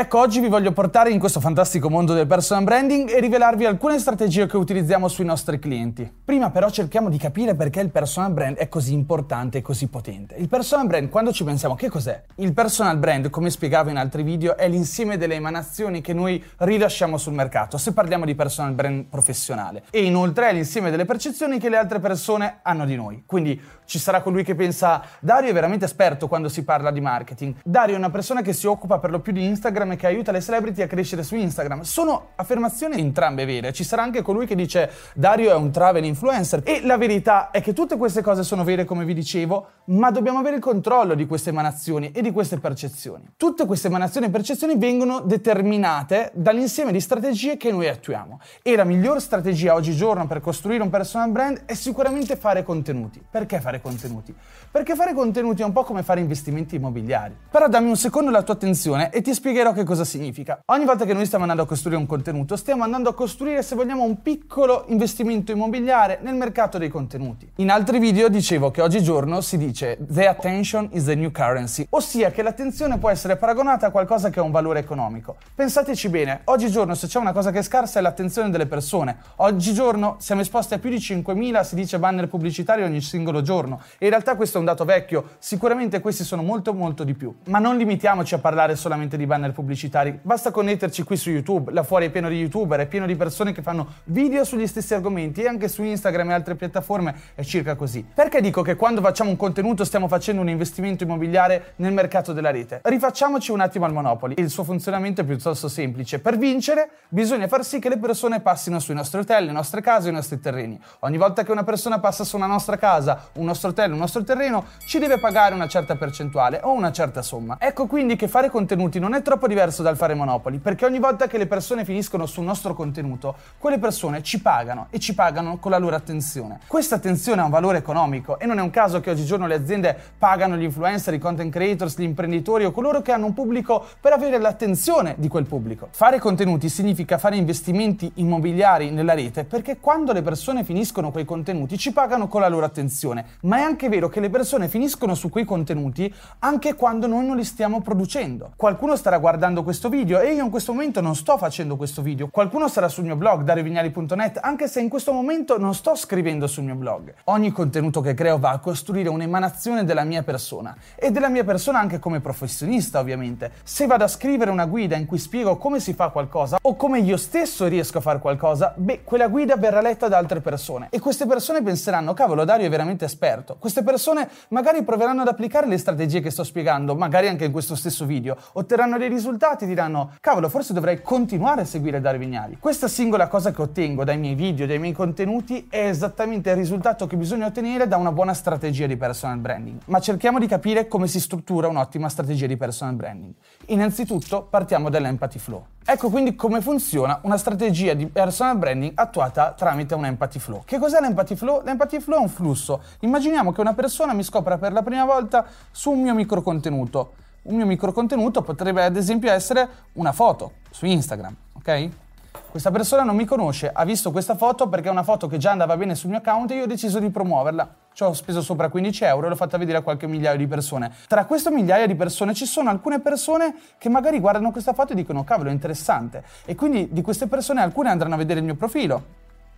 Ecco, oggi vi voglio portare in questo fantastico mondo del personal branding e rivelarvi alcune strategie che utilizziamo sui nostri clienti. Prima però cerchiamo di capire perché il personal brand è così importante e così potente. Il personal brand, quando ci pensiamo, che cos'è? Il personal brand, come spiegavo in altri video, è l'insieme delle emanazioni che noi rilasciamo sul mercato, se parliamo di personal brand professionale. E inoltre è l'insieme delle percezioni che le altre persone hanno di noi. Quindi ci sarà colui che pensa, Dario è veramente esperto quando si parla di marketing. Dario è una persona che si occupa per lo più di Instagram Instagram che aiuta le celebrity a crescere su Instagram. Sono affermazioni entrambe vere. Ci sarà anche colui che dice Dario è un travel influencer. E la verità è che tutte queste cose sono vere, come vi dicevo, ma dobbiamo avere il controllo di queste emanazioni e di queste percezioni. Tutte queste emanazioni e percezioni vengono determinate dall'insieme di strategie che noi attuiamo. E la miglior strategia oggigiorno per costruire un personal brand è sicuramente fare contenuti. Perché fare contenuti? Perché fare contenuti è un po' come fare investimenti immobiliari. Però dammi un secondo la tua attenzione e ti spiegherò che cosa significa. Ogni volta che noi stiamo andando a costruire un contenuto, stiamo andando a costruire, se vogliamo, un piccolo investimento immobiliare nel mercato dei contenuti. In altri video dicevo che oggigiorno si dice the attention is the new currency, ossia che l'attenzione può essere paragonata a qualcosa che ha un valore economico. Pensateci bene, oggigiorno se c'è una cosa che è scarsa è l'attenzione delle persone. Oggigiorno siamo esposti a più di 5.000, si dice, banner pubblicitari ogni singolo giorno. E in realtà questo è un dato vecchio, sicuramente questi sono molto molto di più. Ma non limitiamoci a parlare solamente di banner pubblicitari pubblicitari. Basta connetterci qui su YouTube, là fuori è pieno di youtuber, è pieno di persone che fanno video sugli stessi argomenti e anche su Instagram e altre piattaforme è circa così. Perché dico che quando facciamo un contenuto stiamo facendo un investimento immobiliare nel mercato della rete? Rifacciamoci un attimo al Monopoli. Il suo funzionamento è piuttosto semplice. Per vincere bisogna far sì che le persone passino sui nostri hotel, le nostre case, i nostri terreni. Ogni volta che una persona passa su una nostra casa, un nostro hotel, un nostro terreno, ci deve pagare una certa percentuale o una certa somma. Ecco quindi che fare contenuti non è troppo diverso dal fare Monopoli, perché ogni volta che le persone finiscono sul nostro contenuto, quelle persone ci pagano e ci pagano con la loro attenzione. Questa attenzione ha un valore economico e non è un caso che oggigiorno le aziende pagano gli influencer, i content creators, gli imprenditori o coloro che hanno un pubblico per avere l'attenzione di quel pubblico. Fare contenuti significa fare investimenti immobiliari nella rete perché quando le persone finiscono quei contenuti ci pagano con la loro attenzione, ma è anche vero che le persone finiscono su quei contenuti anche quando noi non li stiamo producendo. Qualcuno starà guardando guardando questo video e io in questo momento non sto facendo questo video. Qualcuno sarà sul mio blog dariovignali.net anche se in questo momento non sto scrivendo sul mio blog. Ogni contenuto che creo va a costruire un'emanazione della mia persona e della mia persona anche come professionista ovviamente. Se vado a scrivere una guida in cui spiego come si fa qualcosa o come io stesso riesco a fare qualcosa, beh, quella guida verrà letta da altre persone e queste persone penseranno cavolo Dario è veramente esperto. Queste persone magari proveranno ad applicare le strategie che sto spiegando, magari anche in questo stesso video, otterranno dei risultati risultati diranno cavolo forse dovrei continuare a seguire Dario Vignali. Questa singola cosa che ottengo dai miei video, dai miei contenuti è esattamente il risultato che bisogna ottenere da una buona strategia di personal branding. Ma cerchiamo di capire come si struttura un'ottima strategia di personal branding. Innanzitutto partiamo dall'empathy flow. Ecco quindi come funziona una strategia di personal branding attuata tramite un empathy flow. Che cos'è l'empathy flow? L'empathy flow è un flusso. Immaginiamo che una persona mi scopra per la prima volta su un mio micro contenuto un mio microcontenuto potrebbe ad esempio essere una foto su Instagram, ok? Questa persona non mi conosce, ha visto questa foto perché è una foto che già andava bene sul mio account e io ho deciso di promuoverla. Ci ho speso sopra 15 euro e l'ho fatta vedere a qualche migliaio di persone. Tra queste migliaia di persone ci sono alcune persone che magari guardano questa foto e dicono cavolo è interessante. E quindi di queste persone alcune andranno a vedere il mio profilo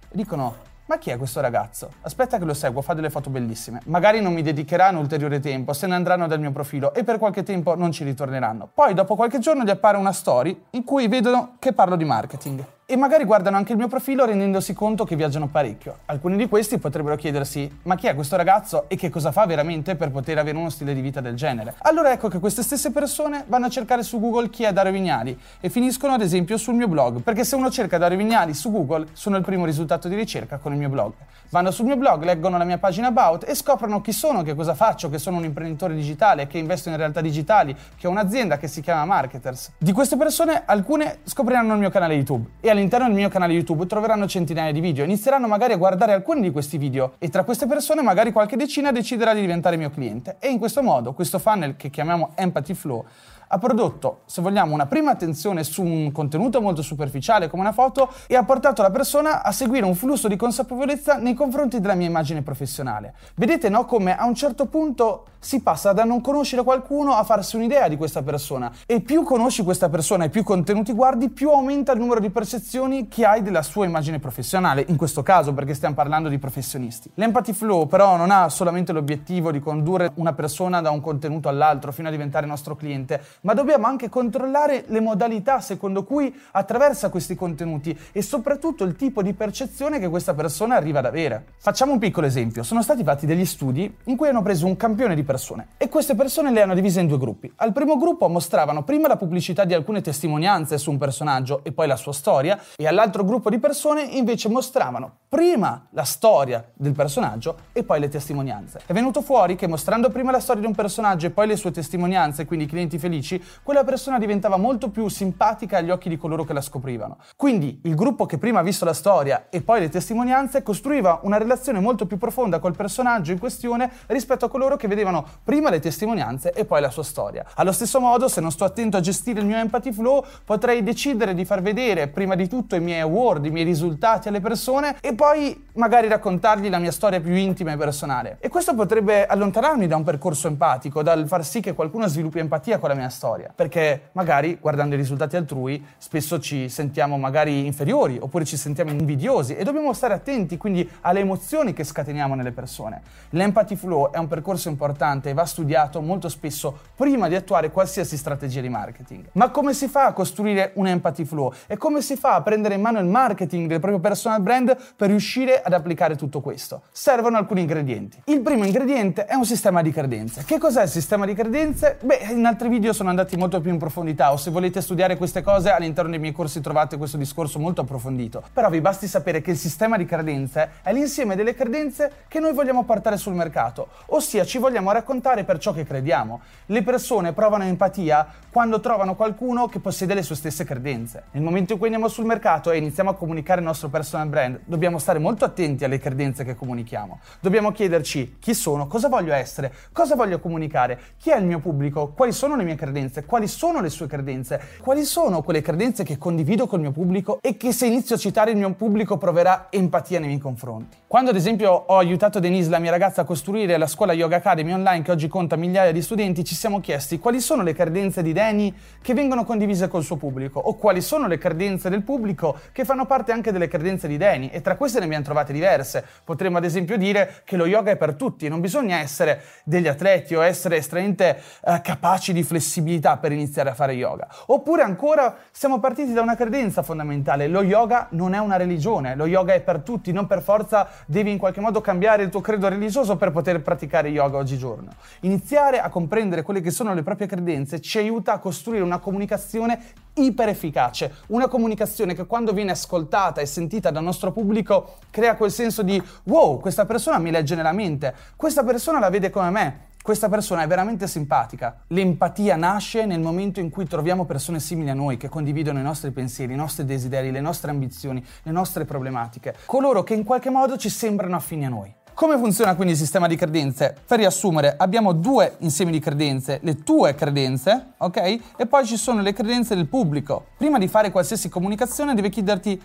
e dicono ma chi è questo ragazzo? Aspetta che lo seguo, fa delle foto bellissime. Magari non mi dedicheranno ulteriore tempo, se ne andranno dal mio profilo e per qualche tempo non ci ritorneranno. Poi dopo qualche giorno gli appare una story in cui vedono che parlo di marketing e magari guardano anche il mio profilo rendendosi conto che viaggiano parecchio. Alcuni di questi potrebbero chiedersi ma chi è questo ragazzo e che cosa fa veramente per poter avere uno stile di vita del genere. Allora ecco che queste stesse persone vanno a cercare su Google chi è Dario Vignali e finiscono ad esempio sul mio blog, perché se uno cerca Dario Vignali su Google sono il primo risultato di ricerca con il mio blog. Vanno sul mio blog, leggono la mia pagina about e scoprono chi sono, che cosa faccio, che sono un imprenditore digitale, che investo in realtà digitali, che ho un'azienda che si chiama Marketers. Di queste persone alcune scopriranno il mio canale YouTube e all'interno del mio canale YouTube troveranno centinaia di video, inizieranno magari a guardare alcuni di questi video e tra queste persone magari qualche decina deciderà di diventare mio cliente. E in questo modo questo funnel che chiamiamo Empathy Flow Ha prodotto, se vogliamo, una prima attenzione su un contenuto molto superficiale come una foto e ha portato la persona a seguire un flusso di consapevolezza nei confronti della mia immagine professionale. Vedete, no, come a un certo punto si passa da non conoscere qualcuno a farsi un'idea di questa persona e più conosci questa persona e più contenuti guardi, più aumenta il numero di percezioni che hai della sua immagine professionale, in questo caso perché stiamo parlando di professionisti. L'empathy flow però non ha solamente l'obiettivo di condurre una persona da un contenuto all'altro fino a diventare nostro cliente, ma dobbiamo anche controllare le modalità secondo cui attraversa questi contenuti e soprattutto il tipo di percezione che questa persona arriva ad avere. Facciamo un piccolo esempio. Sono stati fatti degli studi in cui hanno preso un campione di persone e queste persone le hanno divise in due gruppi. Al primo gruppo mostravano prima la pubblicità di alcune testimonianze su un personaggio e poi la sua storia e all'altro gruppo di persone invece mostravano prima la storia del personaggio e poi le testimonianze. È venuto fuori che mostrando prima la storia di un personaggio e poi le sue testimonianze, quindi i clienti felici, quella persona diventava molto più simpatica agli occhi di coloro che la scoprivano. Quindi il gruppo che prima ha visto la storia e poi le testimonianze costruiva una relazione molto più profonda col personaggio in questione rispetto a coloro che vedevano prima le testimonianze e poi la sua storia. Allo stesso modo, se non sto attento a gestire il mio empathy flow, potrei decidere di far vedere prima di tutto i miei award, i miei risultati alle persone e poi magari raccontargli la mia storia più intima e personale. E questo potrebbe allontanarmi da un percorso empatico, dal far sì che qualcuno sviluppi empatia con la mia storia, perché magari guardando i risultati altrui spesso ci sentiamo magari inferiori oppure ci sentiamo invidiosi e dobbiamo stare attenti quindi alle emozioni che scateniamo nelle persone. L'empathy flow è un percorso importante e va studiato molto spesso prima di attuare qualsiasi strategia di marketing. Ma come si fa a costruire un empathy flow? E come si fa a prendere in mano il marketing del proprio personal brand per riuscire ad applicare tutto questo? Servono alcuni ingredienti. Il primo ingrediente è un sistema di credenze. Che cos'è il sistema di credenze? Beh, in altri video sono andati molto più in profondità o se volete studiare queste cose all'interno dei miei corsi trovate questo discorso molto approfondito. Però vi basti sapere che il sistema di credenze è l'insieme delle credenze che noi vogliamo portare sul mercato, ossia ci vogliamo raccontare per ciò che crediamo. Le persone provano empatia quando trovano qualcuno che possiede le sue stesse credenze. Nel momento in cui andiamo sul mercato e iniziamo a comunicare il nostro personal brand, dobbiamo stare molto attenti alle credenze che comunichiamo. Dobbiamo chiederci chi sono, cosa voglio essere, cosa voglio comunicare, chi è il mio pubblico, quali sono le mie credenze, quali sono le sue credenze, quali sono quelle credenze che condivido col mio pubblico e che se inizio a citare il mio pubblico proverà empatia nei miei confronti. Quando ad esempio ho aiutato Denise, la mia ragazza, a costruire la scuola Yoga Academy online, online che oggi conta migliaia di studenti, ci siamo chiesti quali sono le credenze di Danny che vengono condivise col suo pubblico o quali sono le credenze del pubblico che fanno parte anche delle credenze di Danny e tra queste ne abbiamo trovate diverse. Potremmo ad esempio dire che lo yoga è per tutti, non bisogna essere degli atleti o essere estremamente eh, capaci di flessibilità per iniziare a fare yoga. Oppure ancora siamo partiti da una credenza fondamentale, lo yoga non è una religione, lo yoga è per tutti, non per forza devi in qualche modo cambiare il tuo credo religioso per poter praticare yoga oggigiorno. Giorno. Iniziare a comprendere quelle che sono le proprie credenze ci aiuta a costruire una comunicazione iper efficace, una comunicazione che quando viene ascoltata e sentita dal nostro pubblico crea quel senso di wow, questa persona mi legge nella mente, questa persona la vede come me, questa persona è veramente simpatica. L'empatia nasce nel momento in cui troviamo persone simili a noi, che condividono i nostri pensieri, i nostri desideri, le nostre ambizioni, le nostre problematiche, coloro che in qualche modo ci sembrano affini a noi. Come funziona quindi il sistema di credenze? Per riassumere, abbiamo due insiemi di credenze, le tue credenze, ok? E poi ci sono le credenze del pubblico. Prima di fare qualsiasi comunicazione devi chiederti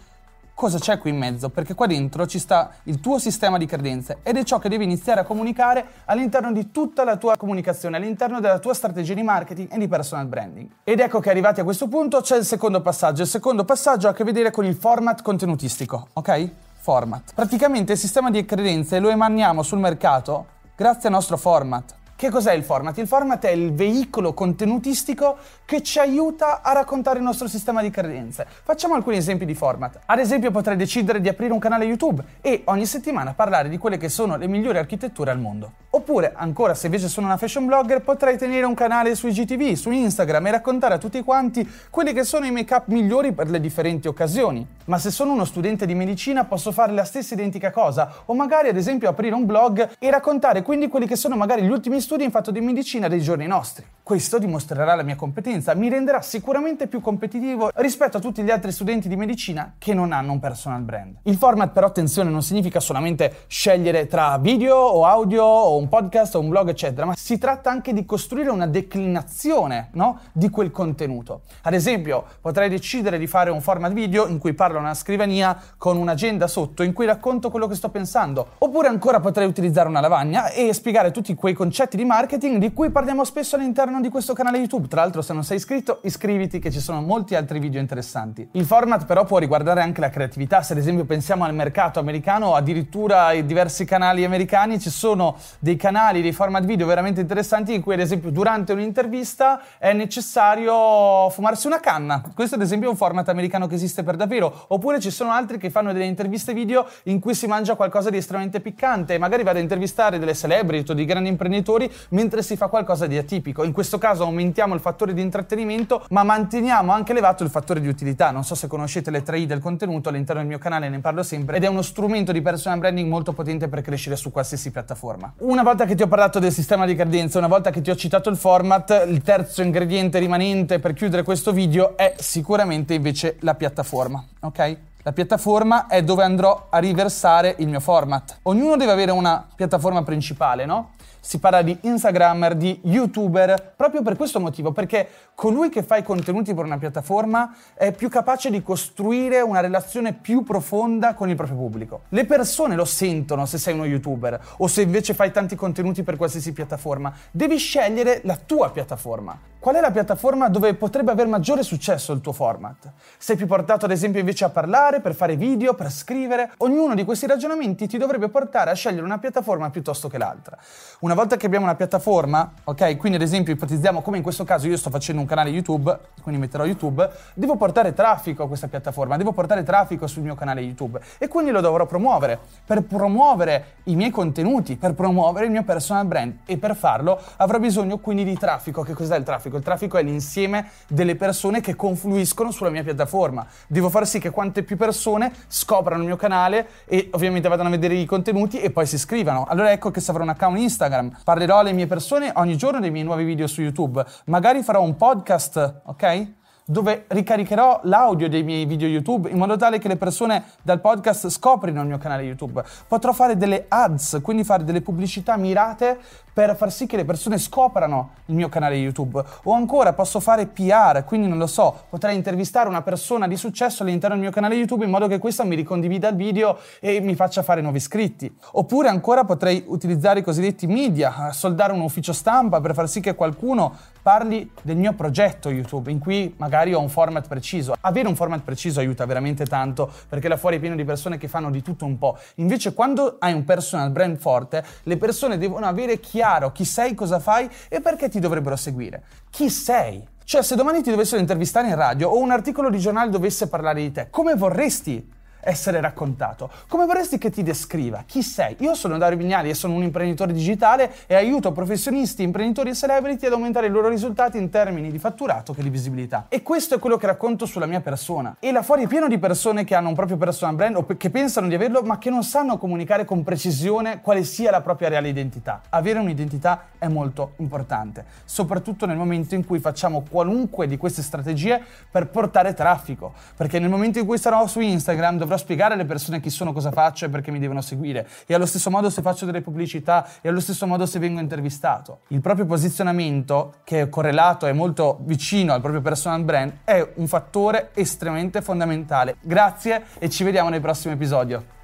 cosa c'è qui in mezzo, perché qua dentro ci sta il tuo sistema di credenze ed è ciò che devi iniziare a comunicare all'interno di tutta la tua comunicazione, all'interno della tua strategia di marketing e di personal branding. Ed ecco che arrivati a questo punto c'è il secondo passaggio. Il secondo passaggio ha a che vedere con il format contenutistico, ok? format. Praticamente il sistema di credenze lo emaniamo sul mercato grazie al nostro format. Che cos'è il format? Il format è il veicolo contenutistico che ci aiuta a raccontare il nostro sistema di credenze. Facciamo alcuni esempi di format. Ad esempio potrei decidere di aprire un canale YouTube e ogni settimana parlare di quelle che sono le migliori architetture al mondo. Oppure, ancora, se invece sono una fashion blogger, potrei tenere un canale su IGTV, su Instagram e raccontare a tutti quanti quelli che sono i make-up migliori per le differenti occasioni. Ma se sono uno studente di medicina posso fare la stessa identica cosa o magari ad esempio aprire un blog e raccontare quindi quelli che sono magari gli ultimi studi in fatto di medicina dei giorni nostri. Questo dimostrerà la mia competenza, mi renderà sicuramente più competitivo rispetto a tutti gli altri studenti di medicina che non hanno un personal brand. Il format però attenzione non significa solamente scegliere tra video o audio o un un podcast o un blog, eccetera, ma si tratta anche di costruire una declinazione no? di quel contenuto. Ad esempio, potrei decidere di fare un format video in cui parlo a una scrivania con un'agenda sotto in cui racconto quello che sto pensando, oppure ancora potrei utilizzare una lavagna e spiegare tutti quei concetti di marketing di cui parliamo spesso all'interno di questo canale YouTube. Tra l'altro, se non sei iscritto, iscriviti che ci sono molti altri video interessanti. Il format però può riguardare anche la creatività, se ad esempio pensiamo al mercato americano addirittura ai diversi canali americani, ci sono dei canali, dei format video veramente interessanti in cui ad esempio durante un'intervista è necessario fumarsi una canna. Questo ad esempio è un format americano che esiste per davvero. Oppure ci sono altri che fanno delle interviste video in cui si mangia qualcosa di estremamente piccante, magari vado a intervistare delle celebrity o dei grandi imprenditori mentre si fa qualcosa di atipico. In questo caso aumentiamo il fattore di intrattenimento, ma manteniamo anche elevato il fattore di utilità. Non so se conoscete le 3 I del contenuto, all'interno del mio canale ne parlo sempre ed è uno strumento di personal branding molto potente per crescere su qualsiasi piattaforma. Una volta che ti ho parlato del sistema di cadenza, una volta che ti ho citato il format, il terzo ingrediente rimanente per chiudere questo video è sicuramente invece la piattaforma, ok? La piattaforma è dove andrò a riversare il mio format. Ognuno deve avere una piattaforma principale, no? Si parla di Instagrammer, di YouTuber, proprio per questo motivo, perché colui che fa i contenuti per una piattaforma è più capace di costruire una relazione più profonda con il proprio pubblico. Le persone lo sentono se sei uno YouTuber o se invece fai tanti contenuti per qualsiasi piattaforma. Devi scegliere la tua piattaforma. Qual è la piattaforma dove potrebbe avere maggiore successo il tuo format? Sei più portato ad esempio invece a parlare, per fare video, per scrivere? Ognuno di questi ragionamenti ti dovrebbe portare a scegliere una piattaforma piuttosto che l'altra. Una volta che abbiamo una piattaforma, ok, quindi ad esempio ipotizziamo come in questo caso io sto facendo un canale YouTube, quindi metterò YouTube, devo portare traffico a questa piattaforma, devo portare traffico sul mio canale YouTube e quindi lo dovrò promuovere. Per promuovere i miei contenuti, per promuovere il mio personal brand e per farlo avrò bisogno quindi di traffico. Che cos'è il traffico? traffico. Il traffico è l'insieme delle persone che confluiscono sulla mia piattaforma. Devo far sì che quante più persone scoprano il mio canale e ovviamente vadano a vedere i contenuti e poi si iscrivano. Allora ecco che se avrò un account Instagram, parlerò alle mie persone ogni giorno dei miei nuovi video su YouTube. Magari farò un podcast, ok? dove ricaricherò l'audio dei miei video YouTube in modo tale che le persone dal podcast scoprino il mio canale YouTube. Potrò fare delle ads, quindi fare delle pubblicità mirate per far sì che le persone scoprano il mio canale YouTube. O ancora posso fare PR, quindi non lo so, potrei intervistare una persona di successo all'interno del mio canale YouTube in modo che questa mi ricondivida il video e mi faccia fare nuovi iscritti. Oppure ancora potrei utilizzare i cosiddetti media, soldare un ufficio stampa per far sì che qualcuno parli del mio progetto YouTube, in cui magari ho un format preciso. Avere un format preciso aiuta veramente tanto perché là fuori è pieno di persone che fanno di tutto un po'. Invece quando hai un personal brand forte, le persone devono avere chiaro chiaro chi sei, cosa fai e perché ti dovrebbero seguire. Chi sei? Cioè, se domani ti dovessero intervistare in radio o un articolo di giornale dovesse parlare di te, come vorresti essere raccontato? Come vorresti che ti descriva? Chi sei? Io sono Dario Vignali e sono un imprenditore digitale e aiuto professionisti, imprenditori e celebrity ad aumentare i loro risultati in termini di fatturato che di visibilità. E questo è quello che racconto sulla mia persona. E là fuori è pieno di persone che hanno un proprio personal brand o che pensano di averlo ma che non sanno comunicare con precisione quale sia la propria reale identità. Avere un'identità è molto importante, soprattutto nel momento in cui facciamo qualunque di queste strategie per portare traffico, perché nel momento in cui sarò su Instagram dovrò dovrò spiegare alle persone chi sono, cosa faccio e perché mi devono seguire. E allo stesso modo se faccio delle pubblicità e allo stesso modo se vengo intervistato. Il proprio posizionamento, che è correlato e molto vicino al proprio personal brand, è un fattore estremamente fondamentale. Grazie e ci vediamo nel prossimo episodio.